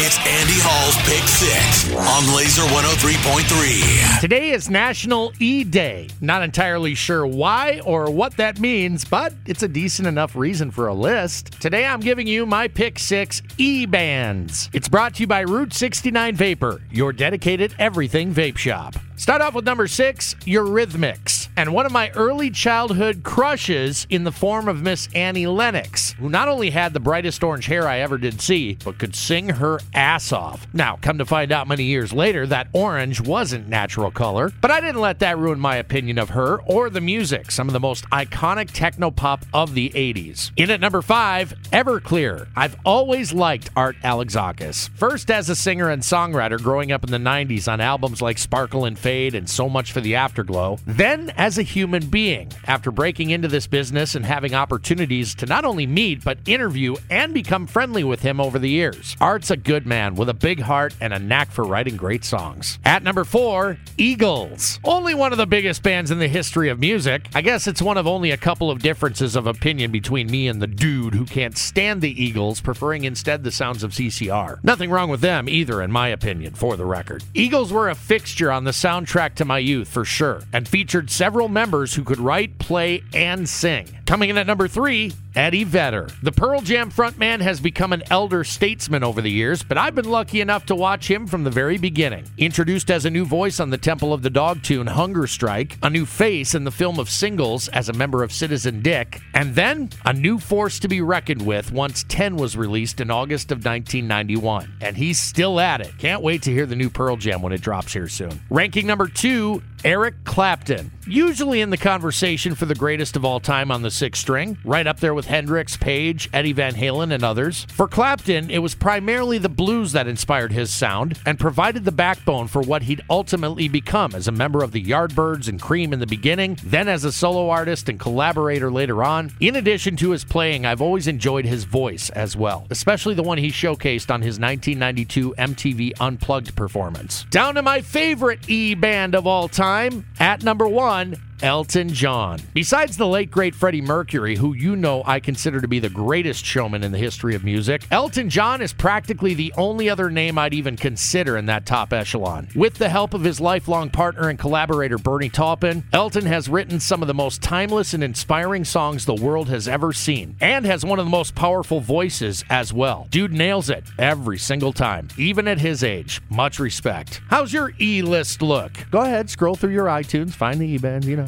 It's Andy Hall's Pick Six on Laser 103.3. Today is National E Day. Not entirely sure why or what that means, but it's a decent enough reason for a list. Today I'm giving you my Pick Six E bands. It's brought to you by Route 69 Vapor, your dedicated everything vape shop. Start off with number six, Eurythmics, and one of my early childhood crushes in the form of Miss Annie Lennox, who not only had the brightest orange hair I ever did see, but could sing her ass off. Now, come to find out many years later that orange wasn't natural color, but I didn't let that ruin my opinion of her or the music, some of the most iconic techno pop of the 80s. In at number five, Everclear. I've always liked Art Alexakis. First as a singer and songwriter growing up in the 90s on albums like Sparkle and Fade and So Much for the Afterglow, then as a human being after breaking into this business and having opportunities to not only meet but interview and become friendly with him over the years. Art's a good man with a big heart and a knack for writing great songs. At number four, Eagles. Only one of the biggest bands in the history of music. I guess it's one of only a couple of differences of opinion between me and the dude who can't stand the Eagles, preferring instead the sounds of CCR. Nothing wrong with them either, in my opinion, for the record. Eagles were a fixture on the soundtrack to my youth, for sure, and featured several members who could write, play, and sing. Coming in at number three, Eddie Vedder. The Pearl Jam frontman has become an elder statesman over the years, but I've been lucky enough to watch him from the very beginning. Introduced as a new voice on the Temple of the Dog tune Hunger Strike, a new face in the film of Singles as a member of Citizen Dick, and then a new force to be reckoned with once 10 was released in August of 1991. And he's still at it. Can't wait to hear the new Pearl Jam when it drops here soon. Ranking number two, Eric Clapton. Usually in the conversation for the greatest of all time on the sixth string, right up there with Hendrix, Page, Eddie Van Halen, and others. For Clapton, it was primarily the blues that inspired his sound and provided the backbone for what he'd ultimately become as a member of the Yardbirds and Cream in the beginning, then as a solo artist and collaborator later on. In addition to his playing, I've always enjoyed his voice as well, especially the one he showcased on his 1992 MTV Unplugged performance. Down to my favorite E band of all time, at number one, Elton John. Besides the late great Freddie Mercury, who you know I consider to be the greatest showman in the history of music, Elton John is practically the only other name I'd even consider in that top echelon. With the help of his lifelong partner and collaborator Bernie Taupin, Elton has written some of the most timeless and inspiring songs the world has ever seen, and has one of the most powerful voices as well. Dude nails it every single time, even at his age. Much respect. How's your E list look? Go ahead, scroll through your iTunes, find the E bands, you know.